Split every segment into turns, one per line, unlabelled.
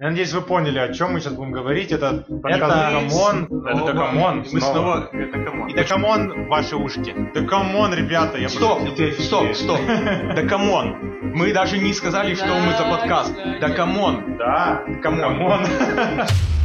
Я надеюсь, вы поняли, о чем мы сейчас будем говорить. Это
Это-
Камон. Это Дакамон.
Мы снова... Это камон.
И Дакамон ваши ушки. Дакамон, ребята, я
Стоп, стоп, стоп. Да камон. Мы даже не сказали, что мы за подкаст. Да камон.
Да,
Камон.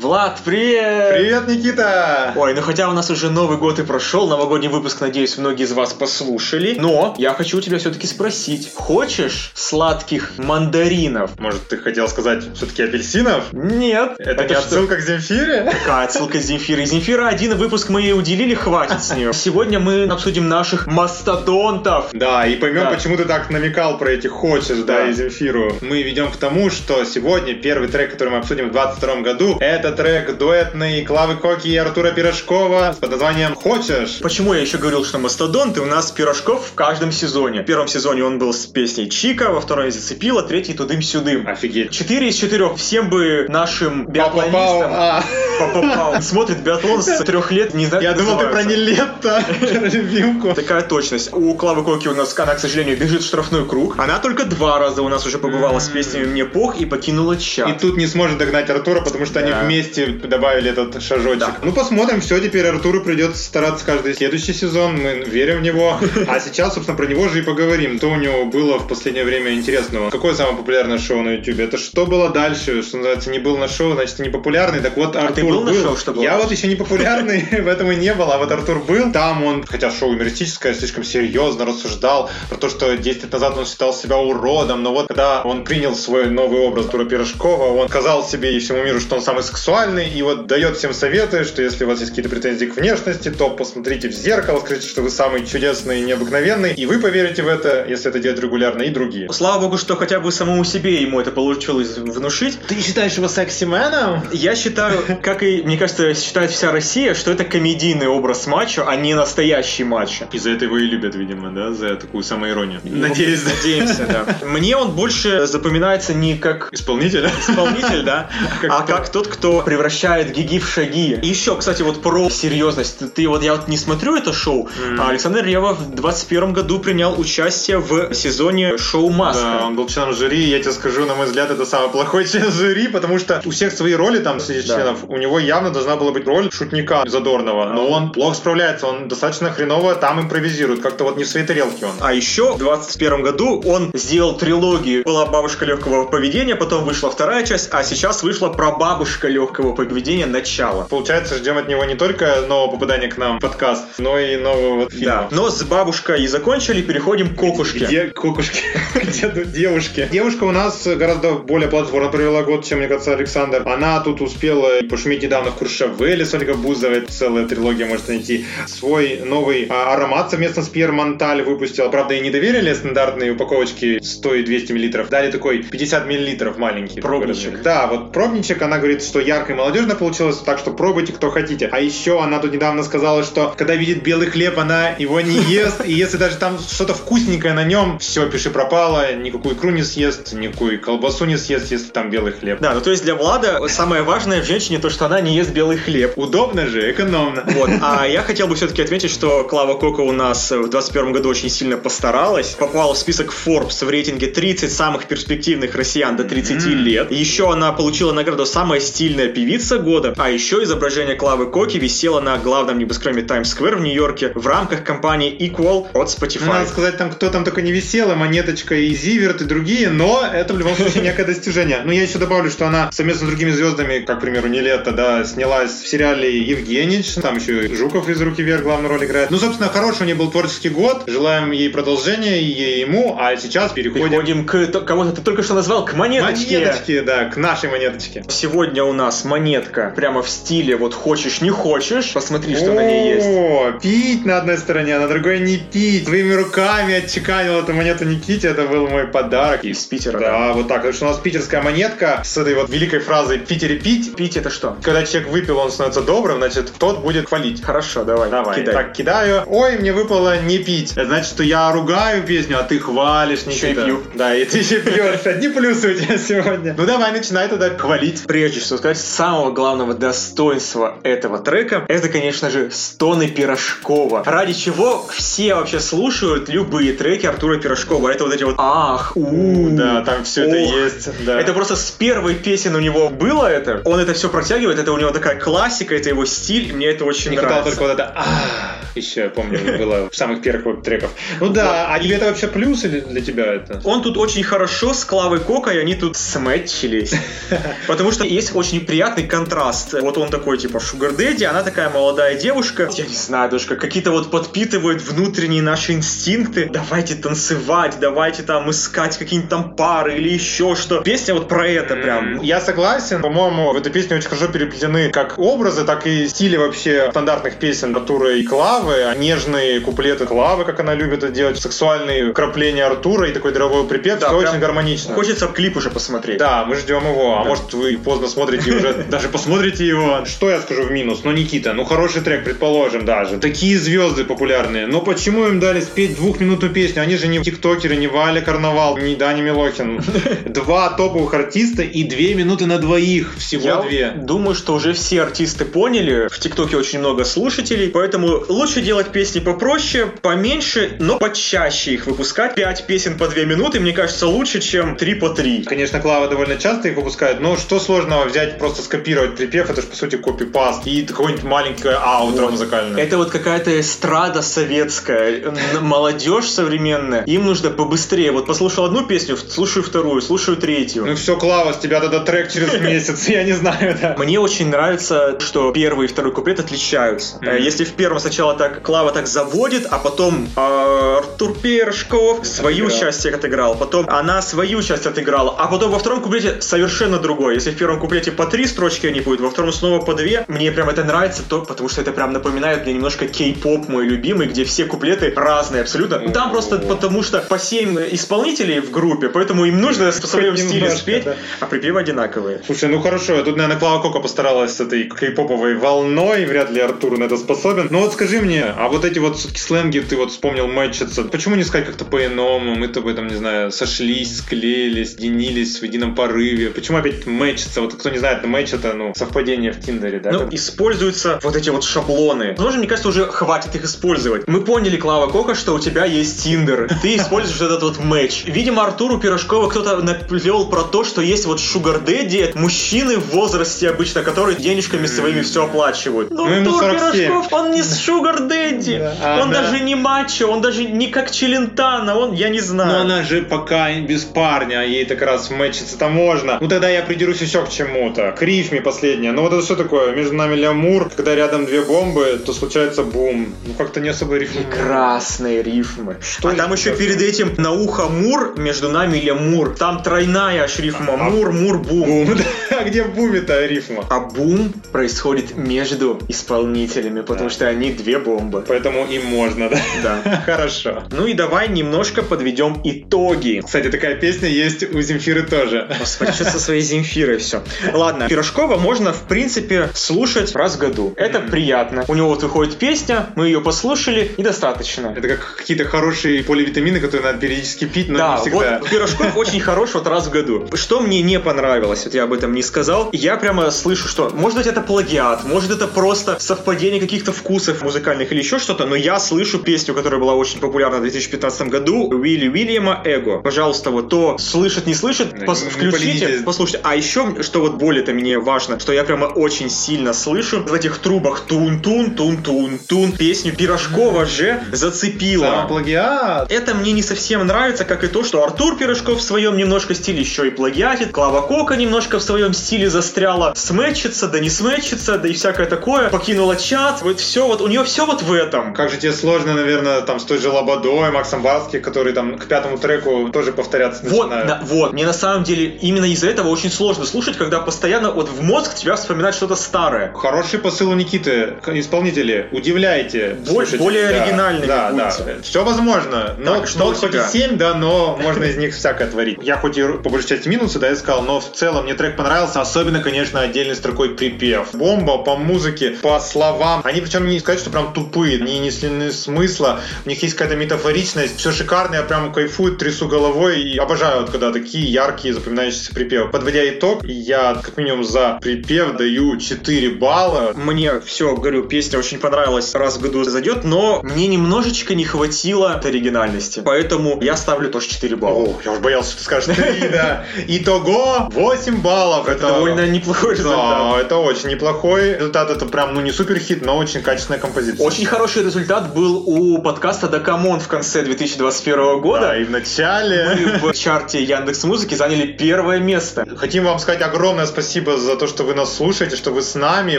Влад, привет!
Привет, Никита!
Ой, ну хотя у нас уже Новый год и прошел, новогодний выпуск, надеюсь, многие из вас послушали. Но я хочу у тебя все-таки спросить, хочешь сладких мандаринов?
Может, ты хотел сказать все-таки апельсинов?
Нет.
Это, не
что?
отсылка к Земфире?
Какая отсылка Земфиры? Земфира один выпуск мы ей уделили, хватит с нее. Сегодня мы обсудим наших мастодонтов.
Да, и поймем,
Да.
почему ты так намекал про эти «хочешь», да,
Да.
и Земфиру. Мы ведем к тому, что сегодня первый трек, который мы обсудим в 22 году, это трек дуэтный Клавы Коки и Артура Пирожкова под названием «Хочешь».
Почему я еще говорил, что мастодонты? У нас Пирожков в каждом сезоне. В первом сезоне он был с песней Чика, во втором зацепила, третий тудым-сюдым.
Офигеть.
Четыре из четырех. Всем бы нашим биатлонистам
а.
Папа-пау. смотрит биатлон с трех лет, не знает,
Я думал, ты про про любимку.
Такая точность. У Клавы Коки у нас, она, к сожалению, бежит в штрафной круг. Она только два раза у нас уже побывала с песнями «Мне пох» и покинула
И
чат.
тут не сможет догнать Артура, потому что они
Да.
Вместе добавили этот шажочек.
Да.
Ну, посмотрим, все, теперь Артуру придется стараться каждый следующий сезон, мы верим в него. А сейчас, собственно, про него же и поговорим. То у него было в последнее время интересного. Какое самое популярное шоу на YouTube? Это что было дальше? Что называется, не был на шоу, значит, не популярный. Так вот, Артур
ты был на шоу, что было
Я вот еще не популярный, в этом и не был, а вот Артур был. Там он, хотя шоу юмористическое, слишком серьезно рассуждал про то, что 10 лет назад он считал себя уродом, но вот когда он принял свой новый образ Артура Пирожкова, он сказал себе и всему миру, что он самый сексуальный, и вот дает всем советы, что если у вас есть какие-то претензии к внешности, то посмотрите в зеркало, скажите, что вы самый чудесный и необыкновенный, и вы поверите в это, если это делать регулярно, и другие.
Слава богу, что хотя бы самому себе ему это получилось внушить.
Ты считаешь его секси-меном?
Я считаю, как и, мне кажется, считает вся Россия, что это комедийный образ матча, а не настоящий матч.
И за это его и любят, видимо, да, за такую самоиронию.
Надеюсь, надеемся, да. Мне он больше запоминается не как
Исполнителя?
исполнитель, да, а как тот, кто превращает гиги в шаги. И еще, кстати, вот про серьезность. Ты вот я вот не смотрю это шоу, а Александр Рева в 21 году принял участие в сезоне шоу
Да,
Маска.
он был членом жюри, я тебе скажу, на мой взгляд, это самый плохой член жюри, потому что у всех свои роли там среди
Да.
членов. У него явно должна была быть роль шутника задорного, но он плохо справляется, он достаточно хреново там импровизирует, как-то вот не в своей тарелке он.
А еще в 21 году он сделал трилогию. Была бабушка легкого поведения, потом вышла вторая часть, а сейчас вышла прабабушка легкого поведения начало.
Получается, ждем от него не только нового попадания к нам в подкаст, но и нового вот
Да.
фильма.
Но с бабушкой и закончили, переходим к кокушке.
Где кукушки? Где тут девушки? Девушка у нас гораздо более плодотворно провела год, чем, мне кажется, Александр. Она тут успела пошуметь недавно в Куршавеле с Ольгой Бузовой. Целая трилогия может найти. Свой новый а, аромат совместно с Пьер Монталь выпустила. Правда, и не доверили стандартные упаковочки 100 и 200 миллилитров. Дали такой 50 миллилитров маленький.
Пробничек.
Да, вот пробничек. Она говорит, что ярко и молодежно получилось, так что пробуйте, кто хотите. А еще она тут недавно сказала, что когда видит белый хлеб, она его не ест. И если даже там что-то вкусненькое на нем, все, пиши пропало, никакую икру не съест, никакую колбасу не съест, если там белый хлеб.
Да, ну то есть для Влада самое важное в женщине то, что она не ест белый хлеб.
Удобно же, экономно.
Вот. А я хотел бы все-таки отметить, что Клава Кока у нас в 21 году очень сильно постаралась. Попала в список Forbes в рейтинге 30 самых перспективных россиян до 30
Мгм.
лет. Еще она получила награду «Самая стильная певица года». А еще изображение Клавы Коки висело на главном небоскреме Square в Нью-Йорке в рамках кампании Equal от
Ну,
Spotify.
надо сказать, там кто там только не висела, Монеточка и Зиверт и другие, но это в любом случае некое достижение. Ну, я еще добавлю, что она совместно с другими звездами, как, к примеру, Нелета, да, снялась в сериале Евгеньевич, там еще и Жуков из «Руки вверх» главную роль играет. Ну, собственно, хороший у нее был творческий год, желаем ей продолжения, и ей, ему, а сейчас переходим
Переходим к то- кого-то ты только что назвал, к монеточке.
монеточке, да, к нашей монеточке.
Сегодня у нас монетка прямо в стиле вот хочешь не хочешь. Посмотри, что на ней есть.
О, пить на одной стороне, а на другой не пить. Своими руками отчеканил эту монету Никите, это был мой подарок.
Из Питера,
Да, вот так. Потому что у нас питерская монетка с этой вот великой фразой «в Питере пить».
Пить это что?
Когда человек выпил, он становится добрым, значит, тот будет хвалить.
Хорошо, давай,
Давай,
кидай.
так, кидаю. Ой, мне выпало не пить. Это значит, что я ругаю песню, а ты хвалишь,
Еще и пью.
Да, и ты еще пьешь. Одни плюсы у тебя сегодня. Ну давай, начинай тогда хвалить.
Прежде всего сказать, самого главного достоинства этого трека, это, конечно же, стоны Пирожкова. Ради чего все вообще слушают любые треки Артура Пирожкова. Это вот эти вот ах, у,
Да, там все это есть. Да.
Это просто с первой песен у него было это. Он это все протягивает, это у него такая классика, это его стиль, и мне это очень
Не хватало
нравится.
только вот это «Ах», еще, я помню, было в самых первых треках. Ну да, а тебе это вообще плюс или для тебя это?
Он тут очень хорошо с Клавой Кокой, они тут сметчились. Потому что есть очень приятный контраст. Вот он такой, типа, Шугар Дэдди, она такая молодая девушка. Я не знаю, даже как какие-то вот подпитывают внутренние наши инстинкты. Давайте танцевать, давайте там искать какие-нибудь там пары или еще что. Песня вот про это прям.
Я согласен. По-моему, в этой песне очень хорошо переплетены как образы, так и стили вообще стандартных песен Артура и Клавы. Нежные куплеты Клавы, как она любит это делать, сексуальные вкрапления Артура и такой дровой припев.
Да,
Все очень гармонично.
Хочется клип уже посмотреть.
Да, мы ждем его. А
Да.
может вы поздно смотрите уже даже посмотрите его. Что я скажу в минус? Ну, Никита, ну хороший трек, предположим, даже. Такие звезды популярные. Но почему им дали спеть двухминутную песню? Они же не тиктокеры, не Валя Карнавал, не Дани Милохин. Два топовых артиста и две минуты на двоих. Всего
Я
две.
думаю, что уже все артисты поняли. В ТикТоке очень много слушателей, поэтому лучше делать песни попроще, поменьше, но почаще их выпускать. Пять песен по две минуты, мне кажется, лучше, чем три по три.
Конечно, Клава довольно часто их выпускает, но что сложного взять, просто скопировать припев, это же по сути копипаст и какое-нибудь маленькое аутро
Вот.
музыкальное.
Это вот какая-то эстрада советская, молодежь современная. Им нужно побыстрее. Вот послушал одну песню, слушаю вторую, слушаю третью.
Ну все, Клава, с тебя тогда трек через месяц, я не знаю, да.
Мне очень нравится, что первый и второй куплет отличаются. Э, Если в первом сначала так Клава так заводит, а потом э, Артур Першков свою
Отыграл.
часть отыграл, потом она свою часть отыграла, а потом во втором куплете совершенно другой. Если в первом куплете по три строчки они будут, во втором снова по две. Мне прям это нравится, то, потому что это прям напоминает мне немножко кей-поп мой любимый, где все куплеты разные абсолютно. Ну, Там просто потому что по семь исполнителей в группе, поэтому им нужно в своем стиле спеть,
да.
а припевы одинаковые.
Слушай, ну хорошо, тут, наверное, Клава Кока постаралась с этой кей-поповой волной, вряд ли Артур на это способен. Но вот скажи мне, а вот эти вот все-таки сленги, ты вот вспомнил мэтчиться, почему не сказать как-то по-иному? Мы-то бы, там, не знаю, сошлись, склеились, единились в едином порыве. Почему опять мэтчиться? Вот кто не знает, мэтч это, ну, совпадение в Тиндере, да?
Ну,
Как-
используются вот эти вот шаблоны. Тоже, мне кажется, уже хватит их использовать. Мы поняли, Клава Кока, что у тебя есть Тиндер. Ты используешь этот вот матч. Видимо, Артуру Пирожкова кто-то наплел про то, что есть вот шугар дэдди, мужчины в возрасте обычно, которые денежками своими все оплачивают. Ну,
Ну, ему
Артур
47.
Пирожков, он не шугар дэдди.
Да. А,
он
да.
даже не мачо, он даже не как Челентано, он, я не знаю.
Но она же пока без парня, ей так раз мэтчиться-то можно. Ну тогда я придерусь еще к чему-то. К рифме последнее. Ну вот это что такое? Между нами лямур, когда рядом две бомбы, то случается бум. Ну как-то не особо рифм.
Прекрасные рифмы.
Что
а там
это
еще
такое?
перед этим на ухо Мур, между нами Лемур. Там тройная аж рифма.
А-
Мур, Мур, Бум.
Бум. А где в буме-то рифма?
А бум происходит между исполнителями, потому что они две бомбы.
Поэтому им можно, да?
Да.
Хорошо.
Ну и давай немножко подведем итоги.
Кстати, такая песня есть у Земфиры тоже.
Господи, что со своей Земфирой все. Ладно, Пирожкова можно, в принципе, слушать раз в году. Это приятно. У него вот выходит песня, мы ее послушали, и достаточно.
Это как какие-то хорошие поливитамины, которые надо периодически пить, но
да,
не всегда.
вот Пирожков очень хорош вот раз в году. Что мне не понравилось, вот я об этом не сказал, я прямо слышу, что может быть это плагиат, может это просто совпадение каких-то вкусов музыкальных или еще что-то, но я слышу песню, которая была очень популярна в 2015 году, Уилли Уильяма «Эго». Пожалуйста, вот то слышит, не слышит, пос- включите, послушайте. А еще, что вот более-то мне важно, что я прямо очень сильно слышу в этих трубах тун-тун, тун-тун-тун, песню Пирожкова же зацепила.
Сам плагиат.
Это мне не совсем нравится, как и то, что Артур Пирожков в своем немножко стиле еще и плагиатит, Клава Кока немножко в своем стиле застряла, сметчится, да не сметчится, да и всякое такое, покинула чат, вот все вот, у нее все вот в этом.
Как же тебе сложно, наверное, там с той же Лободой, Максом Барских, которые там к пятому треку тоже повторяться
Вот,
начинают.
да, вот. Мне на самом деле именно из-за этого очень сложно слушать, когда постоянно вот в мозг тебя вспоминает что-то старое.
Хороший посыл у Никиты. Исполнители, удивляйте.
Боль-
слушайте.
более
Да,
оригинальными
Да, да. Все возможно. Но,
Так, что
но хоть и
тебя?
7, да, но можно из них всякое творить. Я хоть и по большей части минусы, да, искал, но в целом мне трек понравился. Особенно, конечно, отдельной строкой припев. Бомба по музыке, по словам. Они причем не сказать, что прям тупые, не лишены смысла. У них есть какая-то метафоричность. Все шикарно, я прям кайфую, трясу головой и обожаю, вот, когда такие яркие, запоминающиеся припевы. Подводя итог, я как минимум премиум за припев даю 4 балла.
Мне все, говорю, песня очень понравилась, раз в году зайдет, но мне немножечко не хватило оригинальности. Поэтому я ставлю тоже 4 балла.
О, я уж боялся, что ты скажешь 3, да. Итого 8 баллов.
Это довольно неплохой результат.
Да, это очень неплохой результат. Это прям, ну, не супер хит, но очень качественная композиция.
Очень хороший результат был у подкаста Дакамон в конце 2021 года.
Да, и в начале.
Мы в чарте Яндекс Музыки заняли первое место.
Хотим вам сказать огромное спасибо за то, что вы нас слушаете, что вы с нами.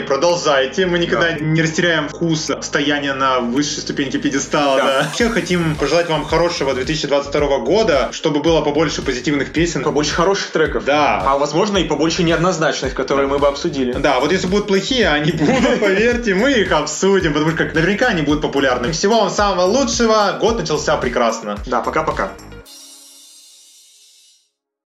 Продолжайте. Мы никогда
Да.
не растеряем вкус стояния на высшей ступеньке пьедестала.
Да.
Да. Вообще хотим пожелать вам хорошего 2022 года, чтобы было побольше позитивных песен.
Побольше хороших треков.
Да.
А возможно и побольше неоднозначных, которые мы бы обсудили.
Да, вот если будут плохие, а они будут, поверьте, мы их обсудим, потому что как наверняка они будут популярны. Всего вам самого лучшего. Год начался прекрасно.
Да, пока-пока.